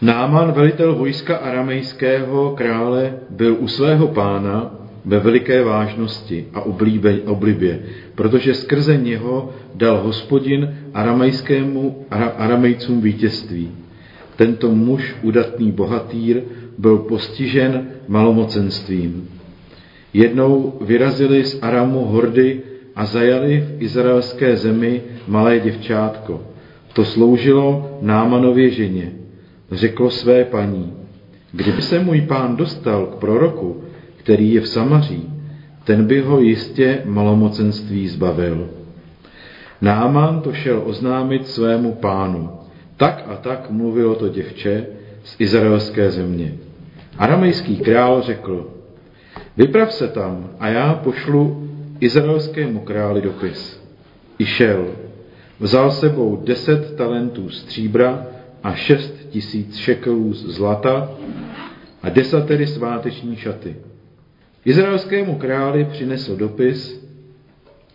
Náman, velitel vojska aramejského krále, byl u svého pána ve veliké vážnosti a oblibě, protože skrze něho dal hospodin aramejskému, aramejcům vítězství. Tento muž, udatný bohatýr, byl postižen malomocenstvím. Jednou vyrazili z Aramu hordy a zajali v izraelské zemi malé děvčátko. To sloužilo Námanově ženě. Řeklo své paní, kdyby se můj pán dostal k proroku, který je v Samaří, ten by ho jistě malomocenství zbavil. Náman to šel oznámit svému pánu. Tak a tak mluvilo to děvče z izraelské země. Aramejský král řekl, vyprav se tam a já pošlu izraelskému králi dopis. I šel. Vzal sebou deset talentů stříbra a šest tisíc šekelů zlata a desatery sváteční šaty. Izraelskému králi přinesl dopis,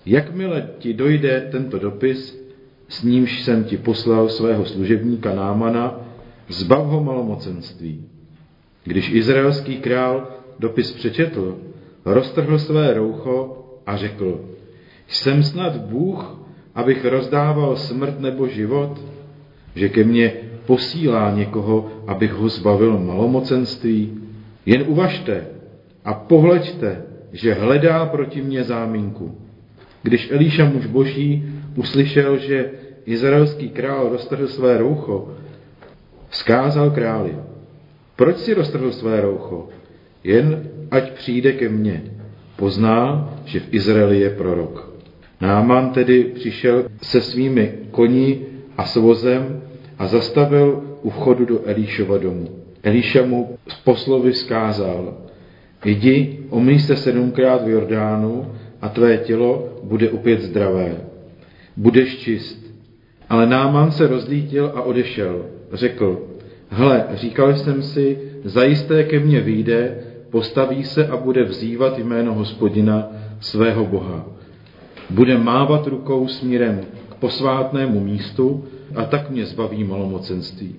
jakmile ti dojde tento dopis, s nímž jsem ti poslal svého služebníka Námana, zbav ho malomocenství. Když izraelský král dopis přečetl, roztrhl své roucho a řekl, jsem snad Bůh, abych rozdával smrt nebo život, že ke mně posílá někoho, abych ho zbavil malomocenství. Jen uvažte a pohleďte, že hledá proti mně záminku. Když Elíša muž boží uslyšel, že izraelský král roztrhl své roucho, vzkázal králi, proč si roztrhl své roucho? Jen ať přijde ke mně. Pozná, že v Izraeli je prorok. Náman tedy přišel se svými koní a s vozem a zastavil u vchodu do Elíšova domu. Elíša mu z poslovy vzkázal, jdi, omyj se sedmkrát v Jordánu a tvé tělo bude opět zdravé. Budeš čist. Ale Náman se rozlítil a odešel. Řekl, hle, říkal jsem si, zajisté ke mně vyjde, postaví se a bude vzývat jméno hospodina svého Boha. Bude mávat rukou směrem k posvátnému místu a tak mě zbaví malomocenství.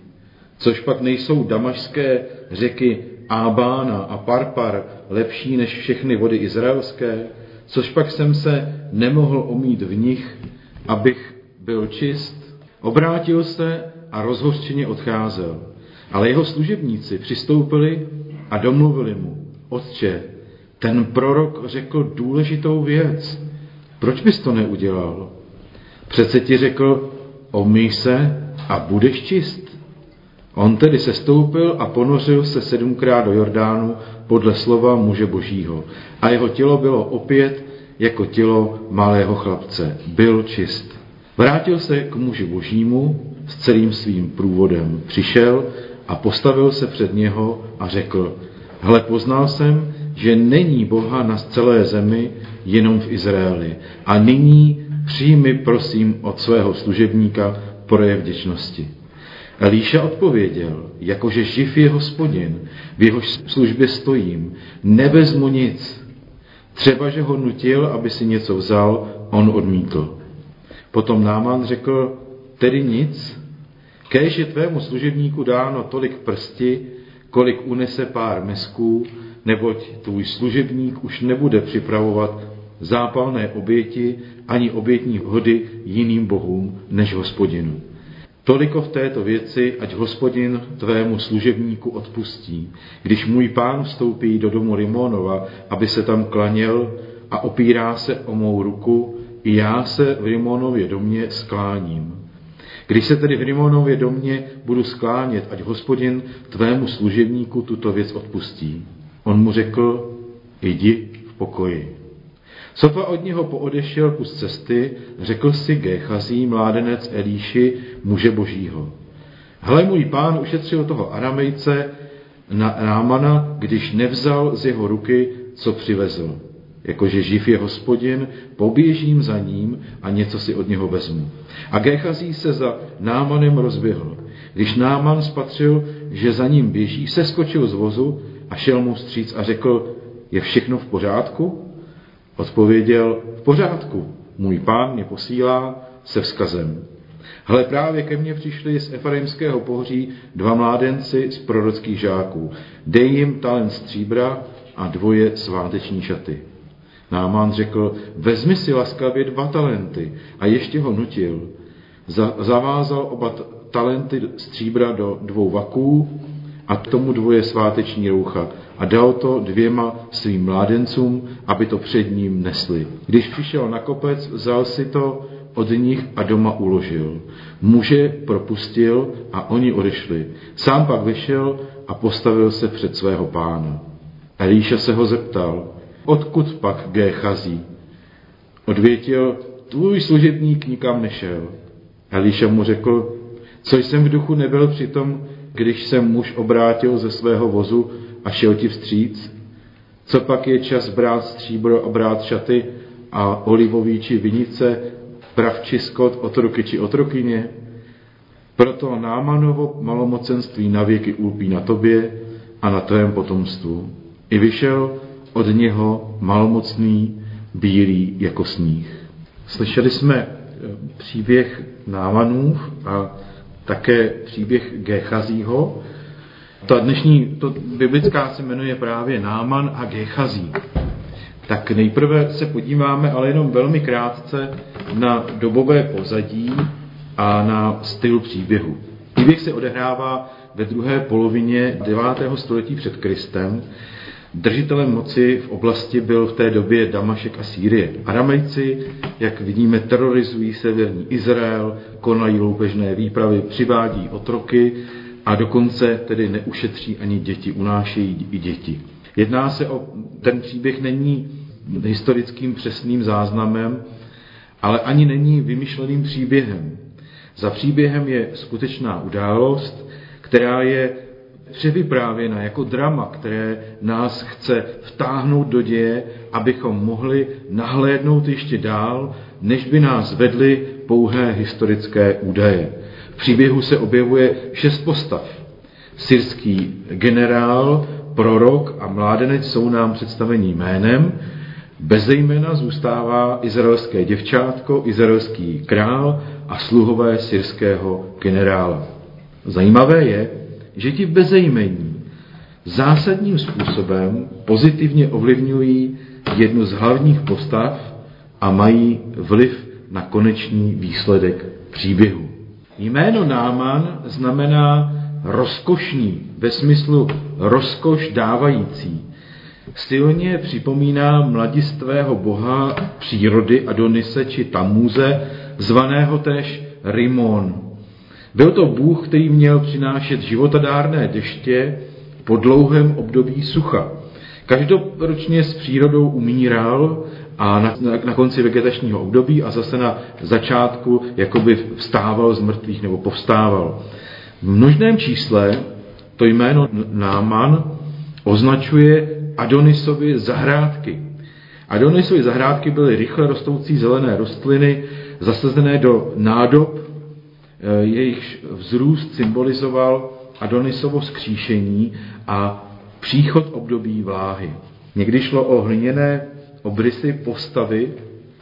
Což pak nejsou damašské řeky Ábána a Parpar lepší než všechny vody izraelské, což pak jsem se nemohl omít v nich, abych byl čist. Obrátil se a rozhořčeně odcházel. Ale jeho služebníci přistoupili a domluvili mu, otče, ten prorok řekl důležitou věc. Proč bys to neudělal? Přece ti řekl, omyj se a budeš čist. On tedy se stoupil a ponořil se sedmkrát do Jordánu podle slova muže božího. A jeho tělo bylo opět jako tělo malého chlapce. Byl čist. Vrátil se k muži božímu s celým svým průvodem. Přišel a postavil se před něho a řekl, hle, poznal jsem, že není Boha na celé zemi, jenom v Izraeli. A nyní přijmi, prosím, od svého služebníka projev vděčnosti. Elíša odpověděl, jakože živ je hospodin, v jehož službě stojím, nevezmu nic. Třeba, že ho nutil, aby si něco vzal, on odmítl. Potom Náman řekl, tedy nic, kež je tvému služebníku dáno tolik prsti, kolik unese pár mesků, neboť tvůj služebník už nebude připravovat zápalné oběti ani obětní hody jiným bohům než hospodinu. Toliko v této věci, ať hospodin tvému služebníku odpustí. Když můj pán vstoupí do domu Rimonova, aby se tam klaněl a opírá se o mou ruku, i já se v Rimonově domě skláním. Když se tedy v Rimonově domě budu sklánět, ať hospodin tvému služebníku tuto věc odpustí. On mu řekl, jdi v pokoji. Sotva od něho poodešel kus cesty, řekl si Géchazí, mládenec Elíši, muže božího. Hle, můj pán ušetřil toho aramejce na Námana, když nevzal z jeho ruky, co přivezl. Jakože živ je hospodin, poběžím za ním a něco si od něho vezmu. A Géchazí se za Námanem rozběhl. Když Náman spatřil, že za ním běží, seskočil z vozu a šel mu stříc a řekl, je všechno v pořádku? Odpověděl, v pořádku, můj pán mě posílá se vzkazem. Hle, právě ke mně přišli z Efraimského pohoří dva mládenci z prorockých žáků. Dej jim talent stříbra a dvoje sváteční šaty. Námán řekl, vezmi si laskavě dva talenty a ještě ho nutil. Zavázal oba talenty stříbra do dvou vaků a tomu dvoje sváteční roucha a dal to dvěma svým mládencům, aby to před ním nesli. Když přišel na kopec, vzal si to od nich a doma uložil. Muže propustil a oni odešli. Sám pak vyšel a postavil se před svého pána. Elíša se ho zeptal, odkud pak Géchazí? Odvětil, tvůj služebník nikam nešel. Elíša mu řekl, co jsem v duchu nebyl přitom, když se muž obrátil ze svého vozu a šel ti vstříc? Co pak je čas brát stříbro a brát šaty a olivový či vinice, prav či skot, otroky či otrokyně? Proto Námanovo malomocenství navěky ulpí na tobě a na tvém potomstvu. I vyšel od něho malomocný, bílý jako sníh. Slyšeli jsme eh, příběh Námanův a také příběh Gechazího. Ta dnešní to biblická se jmenuje právě Náman a Gechazí. Tak nejprve se podíváme, ale jenom velmi krátce, na dobové pozadí a na styl příběhu. Příběh se odehrává ve druhé polovině 9. století před Kristem. Držitelem moci v oblasti byl v té době Damašek a Sýrie. Aramejci, jak vidíme, terorizují severní Izrael, konají loupežné výpravy, přivádí otroky a dokonce tedy neušetří ani děti, unášejí i děti. Jedná se o, ten příběh není historickým přesným záznamem, ale ani není vymyšleným příběhem. Za příběhem je skutečná událost, která je převyprávěna jako drama, které nás chce vtáhnout do děje, abychom mohli nahlédnout ještě dál, než by nás vedly pouhé historické údaje. V příběhu se objevuje šest postav. Syrský generál, prorok a mládenec jsou nám představení jménem, bez jména zůstává izraelské děvčátko, izraelský král a sluhové syrského generála. Zajímavé je, že ti bezejmení zásadním způsobem pozitivně ovlivňují jednu z hlavních postav a mají vliv na konečný výsledek příběhu. Jméno Náman znamená rozkošný ve smyslu rozkoš dávající. Silně připomíná mladistvého boha přírody Adonise či Tamúze, zvaného též Rimon. Byl to Bůh, který měl přinášet životadárné deště po dlouhém období sucha. Každoročně s přírodou umíral a na, na, na konci vegetačního období a zase na začátku jakoby vstával z mrtvých nebo povstával. V množném čísle to jméno Náman označuje Adonisovi zahrádky. Adonisovi zahrádky byly rychle rostoucí zelené rostliny, zasazené do nádob, eh, jejichž vzrůst symbolizoval Adonisovo skříšení a příchod období vláhy. Někdy šlo o hliněné obrysy postavy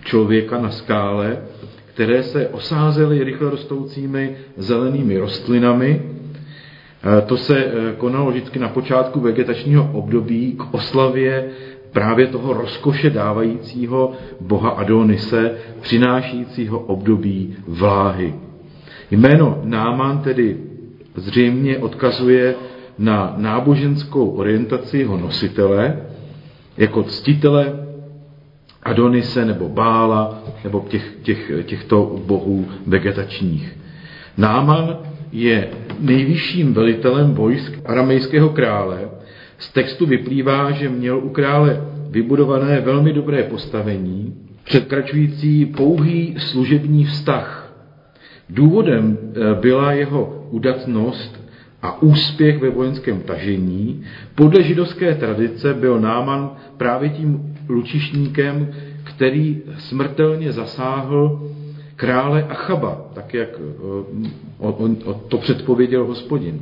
člověka na skále, které se osázely rychle rostoucími zelenými rostlinami. Eh, to se eh, konalo vždycky na počátku vegetačního období k oslavě právě toho rozkoše dávajícího boha Adonise, přinášícího období vláhy. Jméno Náman tedy zřejmě odkazuje na náboženskou orientaci jeho nositele, jako ctitele Adonise nebo Bála nebo těch, těch, těchto bohů vegetačních. Náman je nejvyšším velitelem vojsk aramejského krále. Z textu vyplývá, že měl u krále vybudované velmi dobré postavení, předkračující pouhý služební vztah. Důvodem eh, byla jeho udatnost a úspěch ve vojenském tažení. Podle židovské tradice byl Náman právě tím lučišníkem, který smrtelně zasáhl krále Achaba, tak jak eh, on, on, to předpověděl hospodin.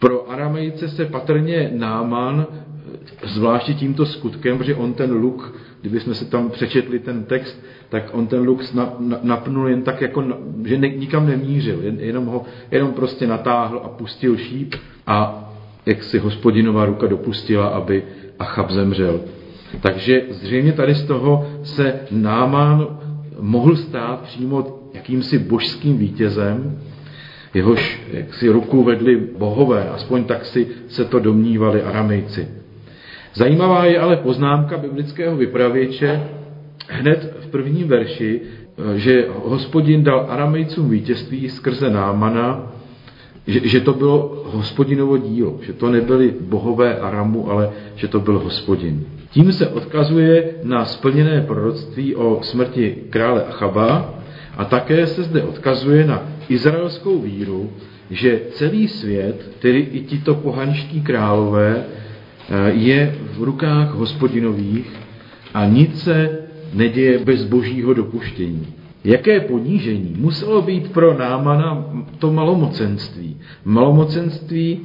Pro Aramejce se patrně Náman zvláště tímto skutkem, protože on ten luk, kdyby jsme si tam přečetli ten text, tak on ten luk napnul jen tak, jako, že nikam nemířil, jen, jenom ho jenom prostě natáhl a pustil šíp a jak si hospodinová ruka dopustila, aby Achab zemřel. Takže zřejmě tady z toho se Náman mohl stát přímo jakýmsi božským vítězem, jehož si ruku vedli bohové, aspoň tak si se to domnívali aramejci. Zajímavá je ale poznámka biblického vypravěče hned v prvním verši, že hospodin dal aramejcům vítězství skrze Námana, že, že to bylo hospodinovo dílo, že to nebyly bohové Aramu, ale že to byl hospodin. Tím se odkazuje na splněné proroctví o smrti krále Achaba a také se zde odkazuje na izraelskou víru, že celý svět, tedy i tito pohanští králové, eh, je v rukách hospodinových a nic se neděje bez božího dopuštění. Jaké ponížení muselo být pro Námana to malomocenství? Malomocenství,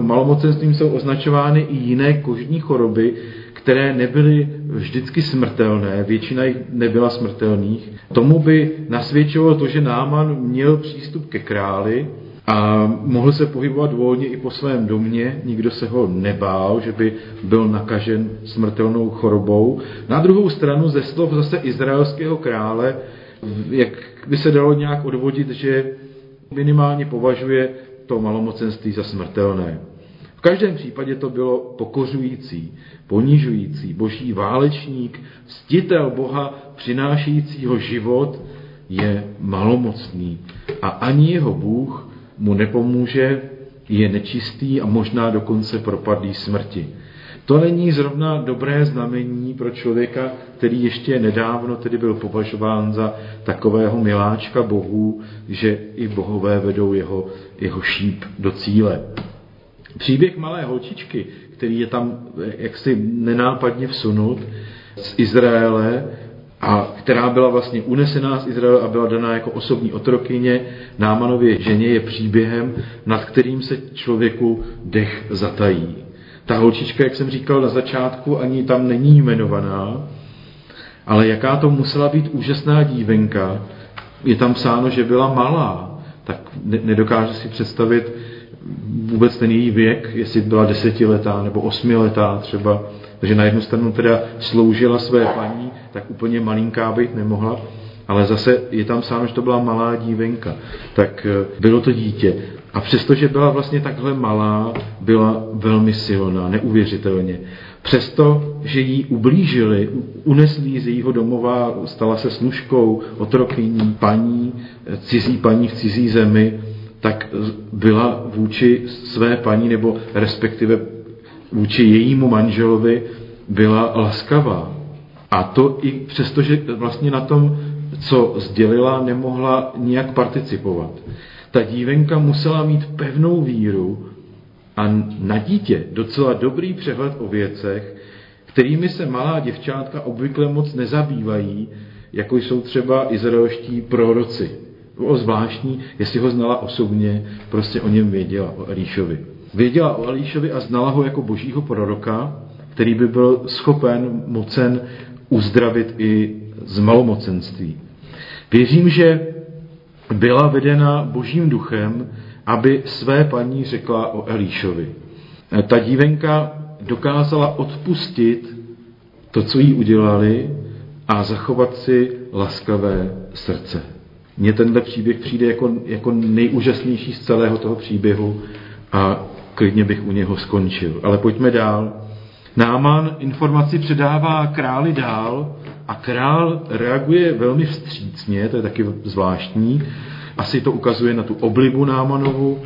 malomocenstvím jsou označovány i jiné kožní choroby, které nebyly vždycky smrtelné, většina jich nebyla smrtelných. Tomu by nasvědčovalo to, že Náman měl přístup ke králi a mohl se pohybovat volně i po svém domě, nikdo se ho nebál, že by byl nakažen smrtelnou chorobou. Na druhou stranu ze slov zase izraelského krále, jak by se dalo nějak odvodit, že minimálně považuje to malomocenství za smrtelné. V každém případě to bylo pokořující, ponižující. Boží válečník, stitel Boha, přinášejícího život, je malomocný. A ani jeho Bůh mu nepomůže, je nečistý a možná dokonce propadlý smrti. To není zrovna dobré znamení pro člověka, který ještě nedávno tedy byl považován za takového miláčka bohů, že i bohové vedou jeho, jeho šíp do cíle. Příběh malé holčičky, který je tam jaksi nenápadně vsunut z Izraele, a která byla vlastně unesená z Izraele a byla daná jako osobní otrokyně Námanově ženě, je příběhem, nad kterým se člověku dech zatají. Ta holčička, jak jsem říkal na začátku, ani tam není jmenovaná, ale jaká to musela být úžasná dívenka, je tam psáno, že byla malá, tak nedokáže si představit, vůbec ten její věk, jestli byla desetiletá nebo osmiletá třeba. Takže na jednu stranu teda sloužila své paní, tak úplně malinká být nemohla, ale zase je tam sám, že to byla malá dívenka. Tak eh, bylo to dítě. A přestože byla vlastně takhle malá, byla velmi silná, neuvěřitelně. Přesto, že jí ublížili, unesli z jejího domova, stala se služkou, otrokyní, paní, cizí paní v cizí zemi, tak byla vůči své paní, nebo respektive vůči jejímu manželovi, byla laskavá. A to i přesto, že vlastně na tom, co sdělila, nemohla nijak participovat. Ta dívenka musela mít pevnou víru a na dítě docela dobrý přehled o věcech, kterými se malá děvčátka obvykle moc nezabývají, jako jsou třeba izraelští proroci bylo zvláštní, jestli ho znala osobně, prostě o něm věděla, o Elíšovi. Věděla o Elíšovi a znala ho jako božího proroka, který by byl schopen, mocen uzdravit i z malomocenství. Věřím, že byla vedena božím duchem, aby své paní řekla o Elíšovi. Ta dívenka dokázala odpustit to, co jí udělali a zachovat si laskavé srdce. Mně tenhle příběh přijde jako, jako nejúžasnější z celého toho příběhu a klidně bych u něho skončil. Ale pojďme dál. Náman informaci předává králi dál a král reaguje velmi vstřícně, to je taky zvláštní. Asi to ukazuje na tu oblibu Námanovu.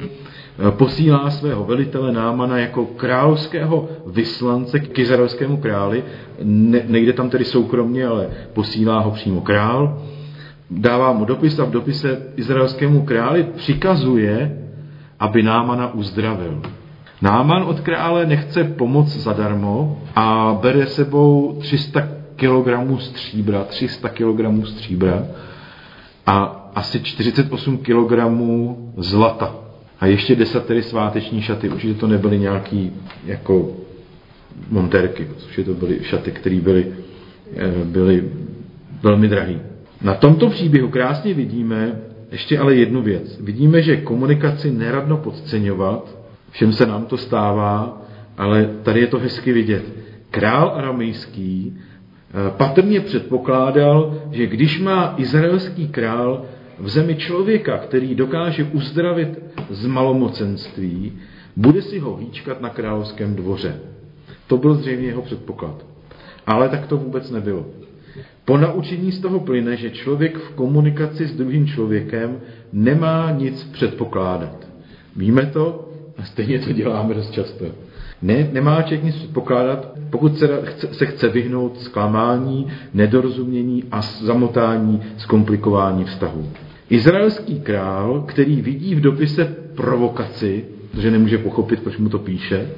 Posílá svého velitele Námana jako královského vyslance k izraelskému králi. Ne, nejde tam tedy soukromně, ale posílá ho přímo král dává mu dopis a v dopise izraelskému králi přikazuje, aby Námana uzdravil. Náman od krále nechce pomoc zadarmo a bere sebou 300 kg stříbra, 300 kg stříbra a asi 48 kg zlata. A ještě tedy sváteční šaty. Určitě to nebyly nějaký jako montérky, což to byly šaty, které byly, eh, byly velmi drahé. Na tomto příběhu krásně vidíme ještě ale jednu věc. Vidíme, že komunikaci neradno podceňovat, všem se nám to stává, ale tady je to hezky vidět. Král aramejský eh, patrně předpokládal, že když má izraelský král v zemi člověka, který dokáže uzdravit z malomocenství, bude si ho výčkat na královském dvoře. To byl zřejmě jeho předpoklad. Ale tak to vůbec nebylo. Po naučení z toho plyne, že člověk v komunikaci s druhým člověkem nemá nic předpokládat. Víme to a stejně to děláme dost často. Ne, nemá člověk nic předpokládat, pokud se, se chce vyhnout zklamání, nedorozumění a zamotání, zkomplikování vztahu. Izraelský král, který vidí v dopise provokaci, protože nemůže pochopit, proč mu to píše,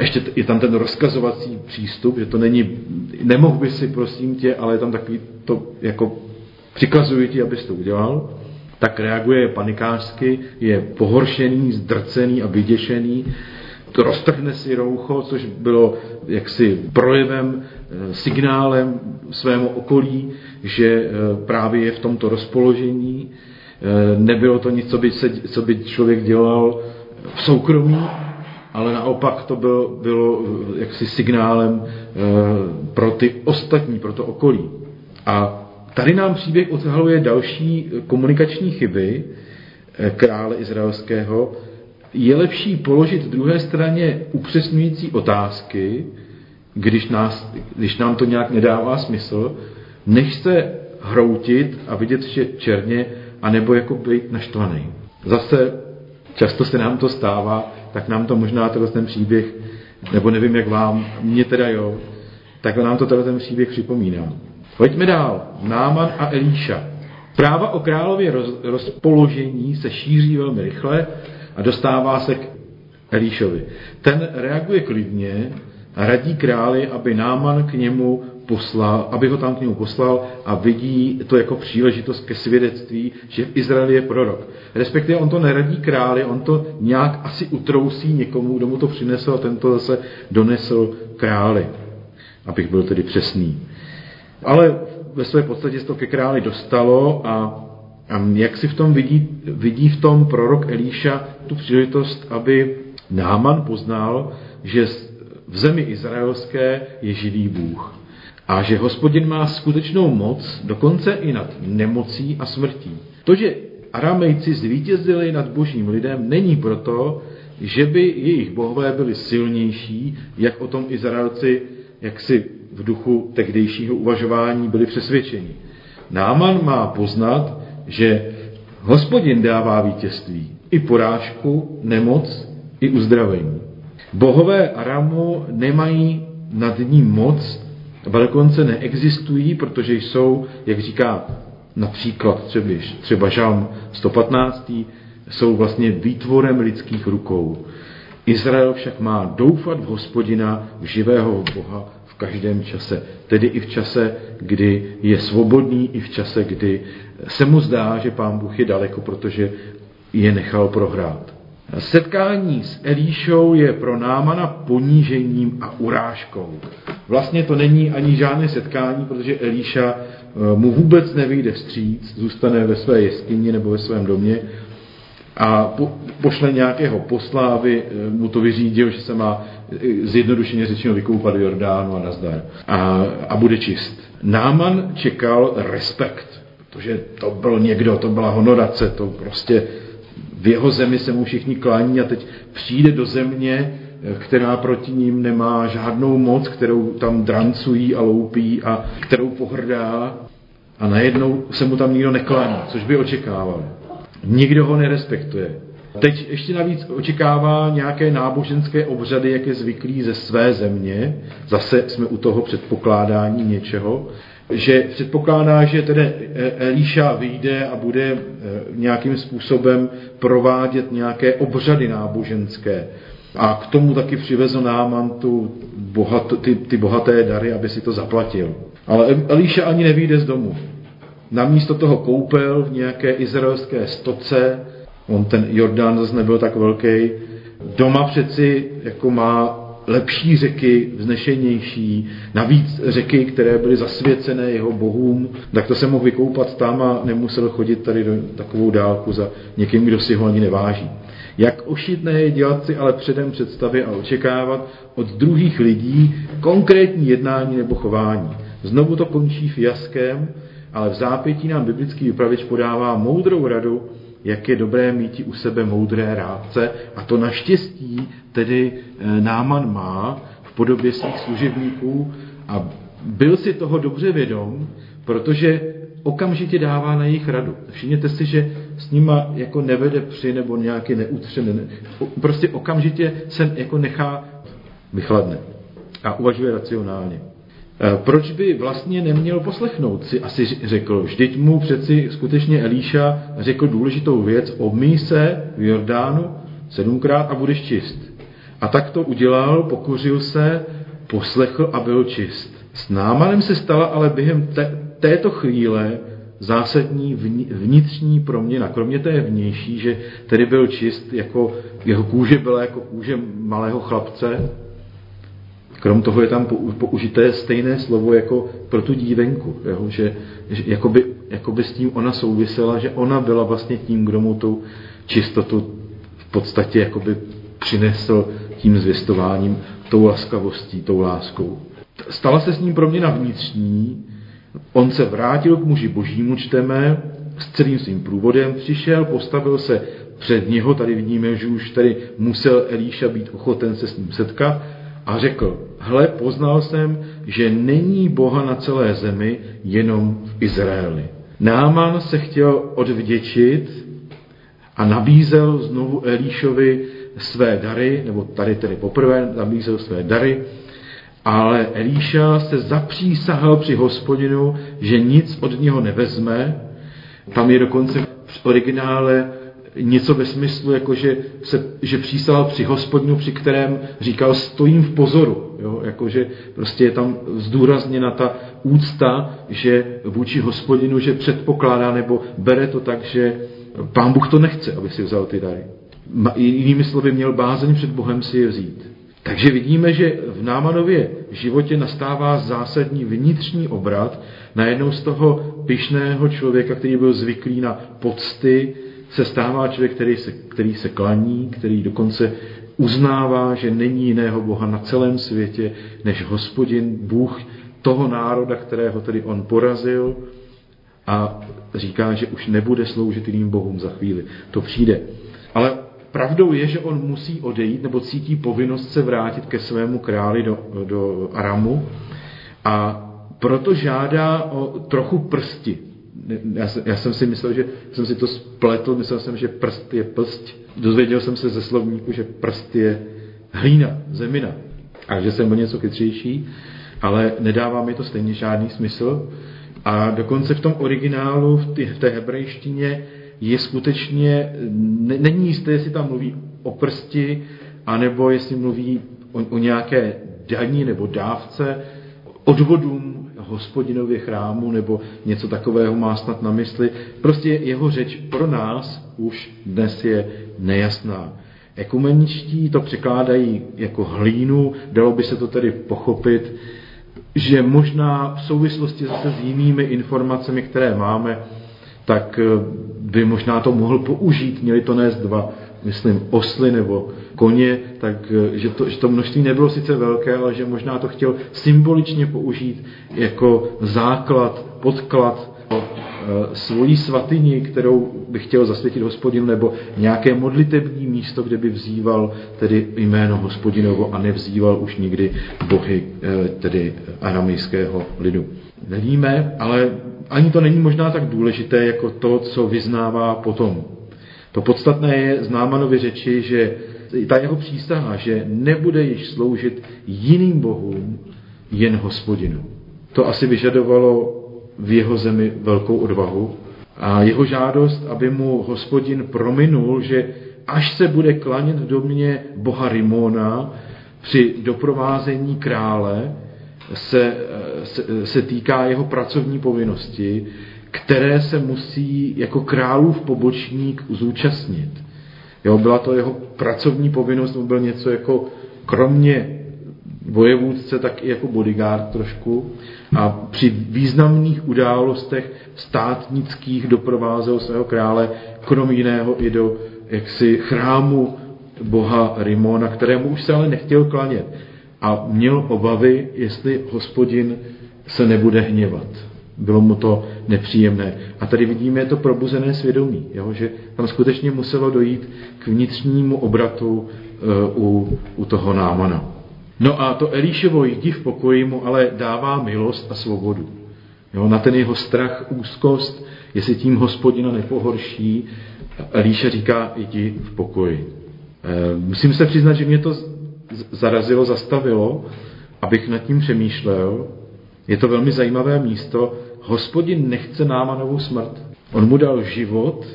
ještě je tam ten rozkazovací přístup, že to není, nemohl by si, prosím tě, ale je tam takový to, jako přikazuji ti, abys to udělal, tak reaguje panikářsky, je pohoršený, zdrcený a vyděšený, roztrhne si roucho, což bylo jaksi projevem, eh, signálem svému okolí, že eh, právě je v tomto rozpoložení. Eh, nebylo to nic, co by, se, co by člověk dělal v soukromí, ale naopak to bylo, bylo jaksi signálem pro ty ostatní, pro to okolí. A tady nám příběh odhaluje další komunikační chyby krále izraelského, je lepší položit druhé straně upřesňující otázky, když, nás, když nám to nějak nedává smysl, než se hroutit a vidět vše černě, anebo jako být naštvaný. Zase často se nám to stává, tak nám to možná tenhle ten příběh, nebo nevím jak vám, mě teda jo, tak nám to tenhle ten příběh připomíná. Pojďme dál. Náman a Elíša. Práva o králově roz, rozpoložení se šíří velmi rychle a dostává se k Elíšovi. Ten reaguje klidně a radí králi, aby Náman k němu poslal, aby ho tam k němu poslal a vidí to jako příležitost ke svědectví, že v Izraeli je prorok. Respektive on to neradí králi, on to nějak asi utrousí někomu, kdo mu to přinesl a ten to zase donesl králi, abych byl tedy přesný. Ale ve své podstatě se to ke králi dostalo a a jak si v tom vidí, vidí v tom prorok Elíša tu příležitost, aby Náman poznal, že v zemi izraelské je živý Bůh. A že hospodin má skutečnou moc, dokonce i nad nemocí a smrtí. To, že Aramejci zvítězili nad božím lidem, není proto, že by jejich bohové byli silnější, jak o tom Izraelci jaksi v duchu tehdejšího uvažování byli přesvědčeni. Náman má poznat, že hospodin dává vítězství, i porážku, nemoc, i uzdravení. Bohové Aramu nemají nad ním moc, a dokonce neexistují, protože jsou, jak říká například třeba, třeba Žalm 115, jsou vlastně výtvorem lidských rukou. Izrael však má doufat v hospodina, v živého Boha každém čase. Tedy i v čase, kdy je svobodný, i v čase, kdy se mu zdá, že pán Bůh je daleko, protože je nechal prohrát. Setkání s Elíšou je pro Námana ponížením a urážkou. Vlastně to není ani žádné setkání, protože Elíša eh, mu vůbec nevyjde vstříc, zůstane ve své jeskyni nebo ve svém domě a pošle nějakého posla, aby eh, mu to vyřídil, že se má eh, zjednodušeně řečeno vykoupat do Jordánu a nazdar. A, a bude čist. Náman čekal respekt protože to byl někdo, to byla honorace, to prostě v jeho zemi se mu všichni klání a teď přijde do země, která proti ním nemá žádnou moc, kterou tam drancují a loupí a kterou pohrdá a najednou se mu tam nikdo neklání, což by očekával. Nikdo ho nerespektuje. Teď ještě navíc očekává nějaké náboženské obřady, jak je zvyklý ze své země. Zase jsme u toho předpokládání něčeho že předpokládá, že tedy Elíša vyjde a bude eh, nějakým způsobem provádět nějaké obřady náboženské. A k tomu taky přivezl Náman tu bohat, ty, ty bohaté dary, aby si to zaplatil. Ale Elíša ani nevíde z domu. Namísto toho koupel v nějaké izraelské stoce, on ten Jordán zase nebyl tak velký, doma přeci jako má lepší řeky, vznešenější, navíc řeky, které byly zasvěcené jeho bohům, tak to se mohl vykoupat tam a nemusel chodit tady do takovou dálku za někým, kdo si ho ani neváží. Jak ošitné je dělat si ale předem představy a očekávat od druhých lidí konkrétní jednání nebo chování. Znovu to končí fiaskem, ale v zápětí nám biblický vypravěč podává moudrou radu, jak je dobré mít u sebe moudré rádce a to naštěstí tedy eh, Náman má v podobě svých služebníků a byl si toho dobře vědom, protože okamžitě dává na jejich radu. Všimněte si, že s nima jako nevede při nebo nějaký neutřený. Prostě okamžitě se jako nechá vychladne a uvažuje racionálně. E, proč by vlastně neměl poslechnout, si asi řekl. Vždyť mu přeci skutečně Elíša řekl důležitou věc, obmý se v Jordánu sedmkrát a budeš čist. A tak to udělal, pokuřil se, poslechl a byl čist. S Námanem se stala ale během te, této chvíle zásadní vnitřní proměna. Kromě té vnější, že tedy byl čist, jako jeho kůže byla jako kůže malého chlapce, Krom toho je tam použité stejné slovo jako pro tu dívenku, jo? že, že jakoby, jakoby s tím ona souvisela, že ona byla vlastně tím, kdo mu tu čistotu v podstatě jakoby přinesl tím zvěstováním, tou laskavostí, tou láskou. Stala se s ním proměna vnitřní, on se vrátil k muži božímu, čteme, s celým svým průvodem přišel, postavil se před něho, tady vidíme, že už tady musel Elíša být ochoten se s ním setkat a řekl, hle, poznal jsem, že není Boha na celé zemi, jenom v Izraeli. Náman se chtěl odvděčit a nabízel znovu Elíšovi své dary, nebo tady tedy poprvé nabízel své dary, ale Elíša se zapřísahal při hospodinu, že nic od něho nevezme. Tam je dokonce v originále něco ve smyslu, jako že, se, že přísahal při hospodinu, při kterém říkal stojím v pozoru. Jo? Jako, že prostě je tam zdůrazněna ta úcta, že vůči hospodinu, že předpokládá nebo bere to tak, že pán Bůh to nechce, aby si vzal ty dary. Jinými slovy, měl bázeň před Bohem si je vzít. Takže vidíme, že v Námanově životě nastává zásadní vnitřní obrat. Najednou z toho pyšného člověka, který byl zvyklý na pocty, se stává člověk, který se, který se klaní, který dokonce uznává, že není jiného Boha na celém světě, než hospodin, Bůh toho národa, kterého tedy on porazil a říká, že už nebude sloužit jiným bohům za chvíli. To přijde. Ale Pravdou je, že on musí odejít nebo cítí povinnost se vrátit ke svému králi do, do Aramu a proto žádá o trochu prsti. Já jsem, já jsem si myslel, že jsem si to spletl, myslel jsem, že prst je plst. Dozvěděl jsem se ze slovníku, že prst je hlína, zemina a že jsem byl něco chytřejší, ale nedává mi to stejně žádný smysl. A dokonce v tom originálu, v, v té hebrejštině, je skutečně, není jisté, jestli tam mluví o prsti, anebo jestli mluví o, o nějaké daní nebo dávce, odvodům hospodinově chrámu nebo něco takového má snad na mysli. Prostě jeho řeč pro nás už dnes je nejasná. Ekumeničtí to překládají jako hlínu, dalo by se to tedy pochopit, že možná v souvislosti zase s jinými informacemi, které máme, tak by možná to mohl použít, měli to nést dva, myslím, osly nebo koně, tak eh, že to, že to množství nebylo sice velké, ale že možná to chtěl symboličně použít jako základ, podklad o e, svojí svatyni, kterou by chtěl zasvětit hospodinu, nebo nějaké modlitební místo, kde by vzýval tedy jméno hospodinovo a nevzýval už nikdy bohy, e, tedy aramejského lidu. Nevíme, ale ani to není možná tak důležité, jako to, co vyznává potom. To podstatné je z Námanovy řeči, že ta jeho přísaha, že nebude již sloužit jiným bohům, jen hospodinu. To asi vyžadovalo v jeho zemi velkou odvahu a jeho žádost, aby mu hospodin prominul, že až se bude klanět v domě boha Rimona při doprovázení krále, se, se, se týká jeho pracovní povinnosti, které se musí jako králův pobočník zúčastnit. Jo, byla to jeho pracovní povinnost, byl něco jako kromě vojevůdce, tak i jako bodyguard trošku. A při významných událostech státnických doprovázel svého krále, krom jiného i do jaksi chrámu boha Rimona, kterému už se ale nechtěl klanět. A měl obavy, jestli hospodin se nebude hněvat. Bylo mu to nepříjemné. A tady vidíme to probuzené svědomí, jo? že tam skutečně muselo dojít k vnitřnímu obratu uh, u, u toho námana. No a to Elíševo jdi v pokoji mu ale dává milost a svobodu. Jo? Na ten jeho strach, úzkost, jestli tím hospodina nepohorší, Elíše říká, jdi v pokoji. E, musím se přiznat, že mě to zarazilo, zastavilo, abych nad tím přemýšlel. Je to velmi zajímavé místo, hospodin nechce Námanovou smrt. On mu dal život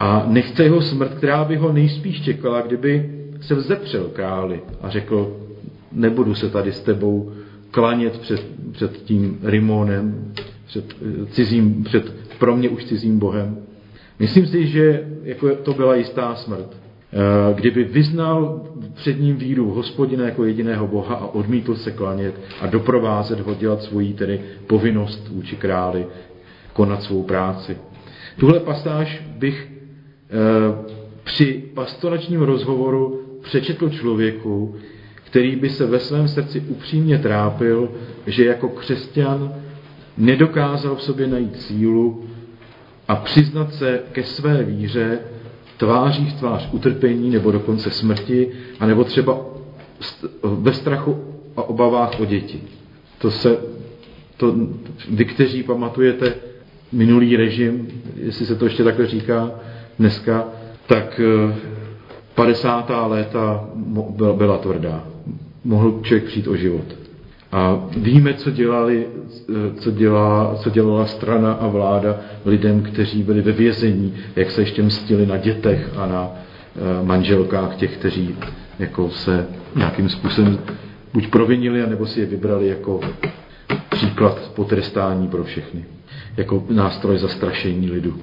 a nechce jeho smrt, která by ho nejspíš čekala, kdyby se vzepřel králi a řekl, nebudu se tady s tebou klanět před, před tím Rimonem, před, cizím, před pro mě už cizím bohem. Myslím si, že jako to byla jistá smrt. Eh, kdyby vyznal před ním víru hospodina jako jediného Boha a odmítl se klanět a doprovázet ho dělat svoji tedy povinnost vůči králi, konat svou práci. Tuhle pasáž bych eh, při pastoračním rozhovoru přečetl člověku, který by se ve svém srdci upřímně trápil, že jako křesťan nedokázal v sobě najít sílu a přiznat se ke své víře tváří v tvář utrpení nebo dokonce smrti, anebo třeba ve strachu a obavách o děti. To se, to, vy, kteří pamatujete minulý režim, jestli se to ještě takhle říká dneska, tak 50. Eh, léta byla tvrdá. Mohl člověk přijít o život. A víme, co, dělali, co, dělá, co dělala strana a vláda lidem, kteří byli ve vězení, jak se ještě mstili na dětech a na eh, manželkách těch, kteří jako se nějakým způsobem buď provinili, anebo si je vybrali jako příklad potrestání pro všechny, jako nástroj zastrašení lidu.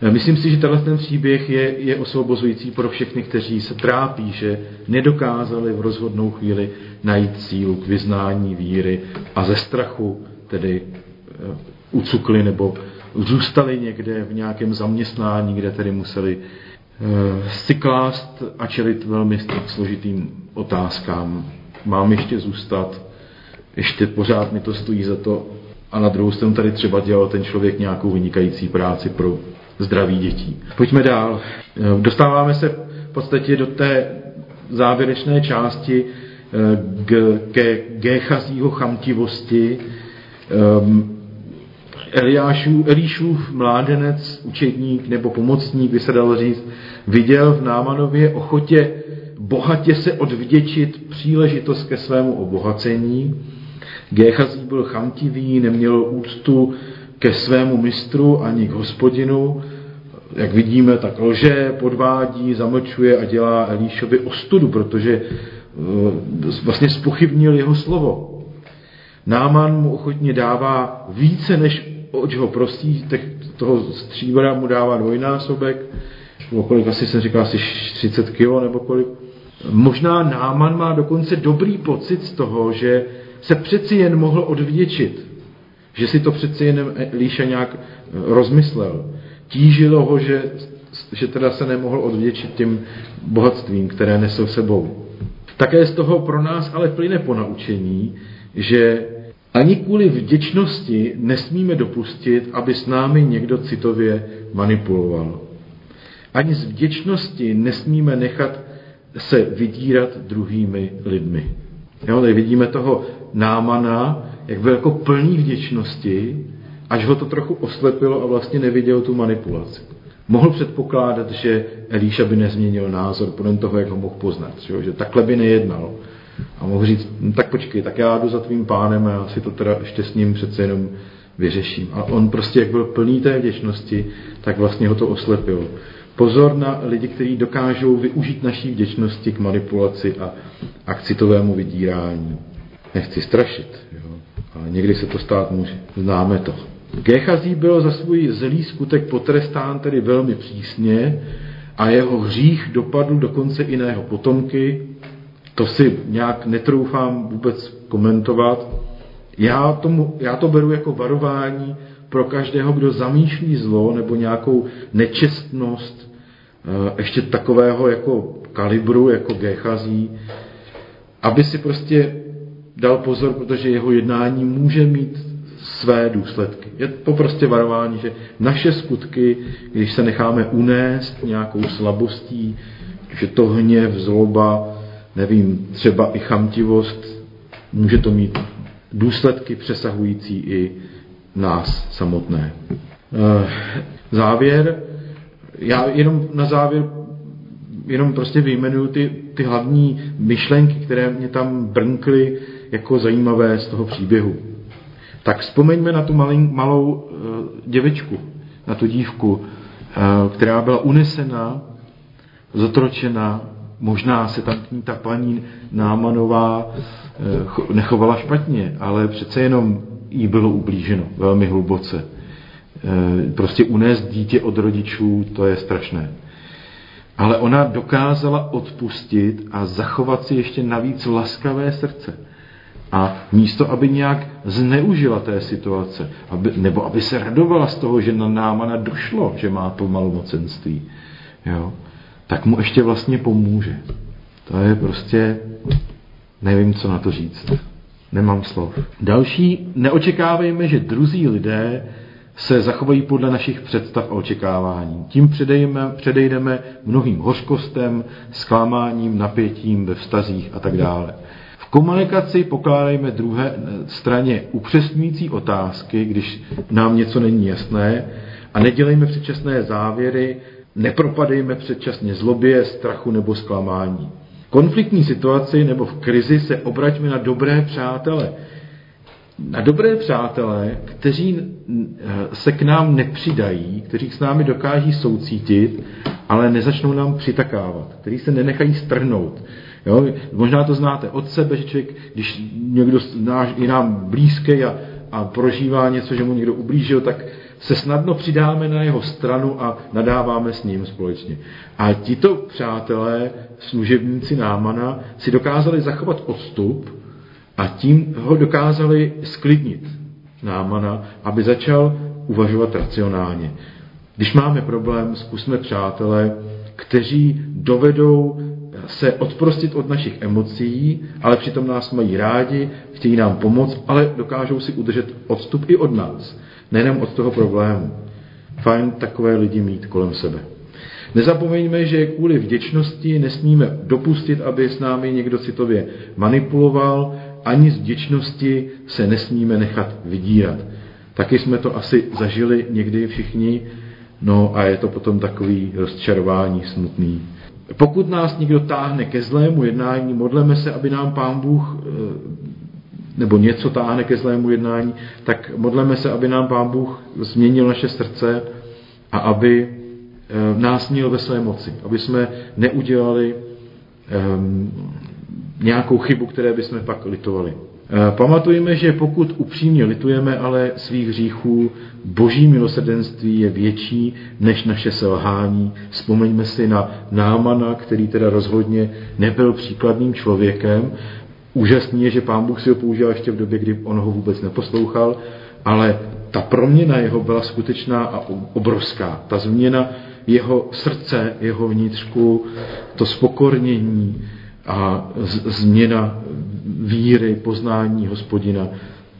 Eh, myslím si, že tenhle ten příběh je, je osvobozující pro všechny, kteří se trápí, že nedokázali v rozhodnou chvíli najít sílu k vyznání víry a ze strachu tedy eh, ucukli nebo zůstali někde v nějakém zaměstnání, kde tedy museli eh, si a čelit velmi složitým otázkám. Mám ještě zůstat, ještě pořád mi to stojí za to a na druhou stranu tady třeba dělal ten člověk nějakou vynikající práci pro zdraví dětí. Pojďme dál. Eh, dostáváme se v podstatě do té závěrečné části eh, ke Géchazího chamtivosti. Ehm, Eliášů, Elíšův mládenec, učedník nebo pomocník, by se dalo říct, viděl v Námanově ochotě bohatě se odvděčit příležitost ke svému obohacení. Géchazí byl chamtivý, neměl úctu ke svému mistru ani k hospodinu. Jak vidíme, tak lže, podvádí, zamlčuje a dělá Elíšovi ostudu, protože eh, vlastně spochybnil jeho slovo. Náman mu ochotně dává více, než oč ho prostí, tak toho stříbra mu dává dvojnásobek, nebo kolik asi jsem říkal, asi 30 kilo nebo kolik. Možná Náman má dokonce dobrý pocit z toho, že se přeci jen mohl odvděčit že si to přeci jen Líša nějak eh, rozmyslel. Tížilo ho, že, že teda se nemohl odvětšit tím bohatstvím, které nesl sebou. Také z toho pro nás ale plyne po naučení, že ani kvůli vděčnosti nesmíme dopustit, aby s námi někdo citově manipuloval. Ani z vděčnosti nesmíme nechat se vydírat druhými lidmi. Jo, tady vidíme toho námana, jak byl jako plný vděčnosti, až ho to trochu oslepilo a vlastně neviděl tu manipulaci. Mohl předpokládat, že Elíša by nezměnil názor podle toho, jak ho mohl poznat, že, takhle by nejednal. A mohl říct, no, tak počkej, tak já jdu za tvým pánem a já si to teda ještě s ním přece jenom vyřeším. A on prostě, jak byl plný té vděčnosti, tak vlastně ho to oslepilo. Pozor na lidi, kteří dokážou využít naší vděčnosti k manipulaci a, a k citovému vydírání. Nechci strašit, jo. Někdy se to stát může. Známe to. Gechazí byl za svůj zlý skutek potrestán tedy velmi přísně a jeho hřích dopadl dokonce i na jeho potomky to si nějak netroufám vůbec komentovat. Já, tomu, já to beru jako varování pro každého, kdo zamýšlí zlo nebo nějakou nečestnost, eh, ještě takového jako kalibru, jako Gechazí, aby si prostě dal pozor, protože jeho jednání může mít své důsledky. Je to prostě varování, že naše skutky, když se necháme unést nějakou slabostí, že to hněv, zloba, nevím, třeba i chamtivost, může to mít důsledky přesahující i nás samotné. Eh, závěr, já jenom na závěr jenom prostě vyjmenuju ty, ty hlavní myšlenky, které mě tam brnkly jako zajímavé z toho příběhu. Tak vzpomeňme na tu malin, malou uh, děvečku, na tu dívku, uh, která byla unesena, zotročena, možná se tam ta paní Námanová uh, nechovala špatně, ale přece jenom jí bylo ublíženo velmi hluboce. Prostě unést dítě od rodičů, to je strašné. Ale ona dokázala odpustit a zachovat si ještě navíc laskavé srdce. A místo, aby nějak zneužila té situace, aby, nebo aby se radovala z toho, že na Námana došlo, že má to malomocenství, jo, tak mu ještě vlastně pomůže. To je prostě, nevím, co na to říct. Nemám slov. Další, neočekávejme, že druzí lidé se zachovají podle našich představ a očekávání. Tím předejdeme, předejdeme mnohým hořkostem, zklamáním, napětím ve vztazích a tak dále komunikaci pokládejme druhé straně upřesňující otázky, když nám něco není jasné a nedělejme předčasné závěry, nepropadejme předčasně zlobě, strachu nebo zklamání. V konfliktní situaci nebo v krizi se obraťme na dobré přátele. Na dobré přátele, kteří se k nám nepřidají, kteří s námi dokáží soucítit, ale nezačnou nám přitakávat, kteří se nenechají strhnout, Jo? Možná to znáte od sebe, že člověk, když někdo náš, je nám blízký a, a prožívá něco, že mu někdo ublížil, tak se snadno přidáme na jeho stranu a nadáváme s ním společně. A tito přátelé, služebníci Námana, si dokázali zachovat odstup a tím ho dokázali sklidnit Námana, aby začal uvažovat racionálně. Když máme problém, zkusme přátelé, kteří dovedou se odprostit od našich emocí, ale přitom nás mají rádi, chtějí nám pomoct, ale dokážou si udržet odstup i od nás, nejenom od toho problému. Fajn takové lidi mít kolem sebe. Nezapomeňme, že kvůli vděčnosti nesmíme dopustit, aby s námi někdo citově manipuloval, ani z vděčnosti se nesmíme nechat vydírat. Taky jsme to asi zažili někdy všichni, no a je to potom takový rozčarování smutný. Pokud nás někdo táhne ke zlému jednání, modleme se, aby nám Pán Bůh, eh, nebo něco táhne ke zlému jednání, tak modleme se, aby nám Pán Bůh změnil naše srdce a aby eh, nás měl ve své moci, aby jsme neudělali um, nějakou chybu, které bychom pak litovali. Eh, pamatujeme, že pokud upřímně litujeme ale svých hříchů, boží milosrdenství je větší než naše selhání. Vzpomeňme si na Námana, který teda rozhodně nebyl příkladným člověkem. Úžasný je, že pán Bůh si ho použil ještě v době, kdy on ho vůbec neposlouchal, ale ta proměna jeho byla skutečná a obrovská. Ta změna jeho srdce, jeho vnitřku, to spokornění, a změna víry, poznání hospodina,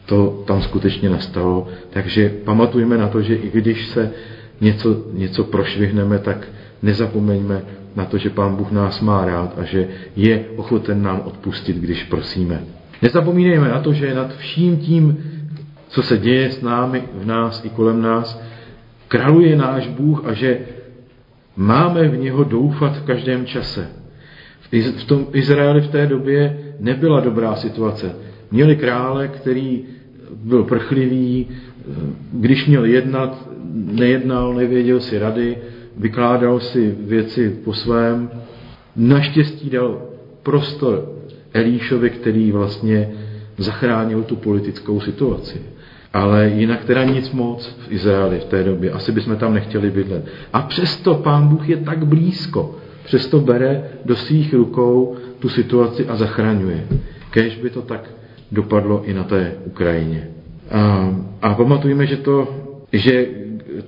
to tam skutečně nastalo. Takže pamatujme na to, že i když se něco, něco prošvihneme, tak nezapomeňme na to, že Pán Bůh nás má rád a že je ochoten nám odpustit, když prosíme. Nezapomínejme na to, že nad vším tím, co se děje s námi, v nás i kolem nás, králuje náš Bůh a že máme v něho doufat v každém čase. V tom Izraeli v té době nebyla dobrá situace. Měli krále, který byl prchlivý, když měl jednat, nejednal, nevěděl si rady, vykládal si věci po svém. Naštěstí dal prostor Elíšovi, který vlastně zachránil tu politickou situaci. Ale jinak teda nic moc v Izraeli v té době. Asi bychom tam nechtěli bydlet. A přesto pán Bůh je tak blízko. Přesto bere do svých rukou tu situaci a zachraňuje. Kéž by to tak dopadlo i na té Ukrajině. A, a pamatujeme, že to, že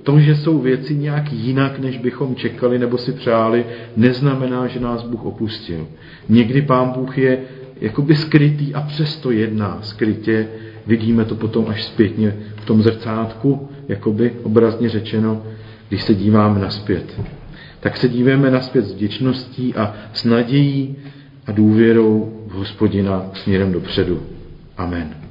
to, že jsou věci nějak jinak, než bychom čekali nebo si přáli, neznamená, že nás Bůh opustil. Někdy Pán Bůh je jakoby skrytý a přesto jedná skrytě. Vidíme to potom až zpětně v tom zrcátku, jakoby obrazně řečeno, když se díváme naspět. Tak se díváme naspět s vděčností a s nadějí a důvěrou v hospodina směrem dopředu. Amen.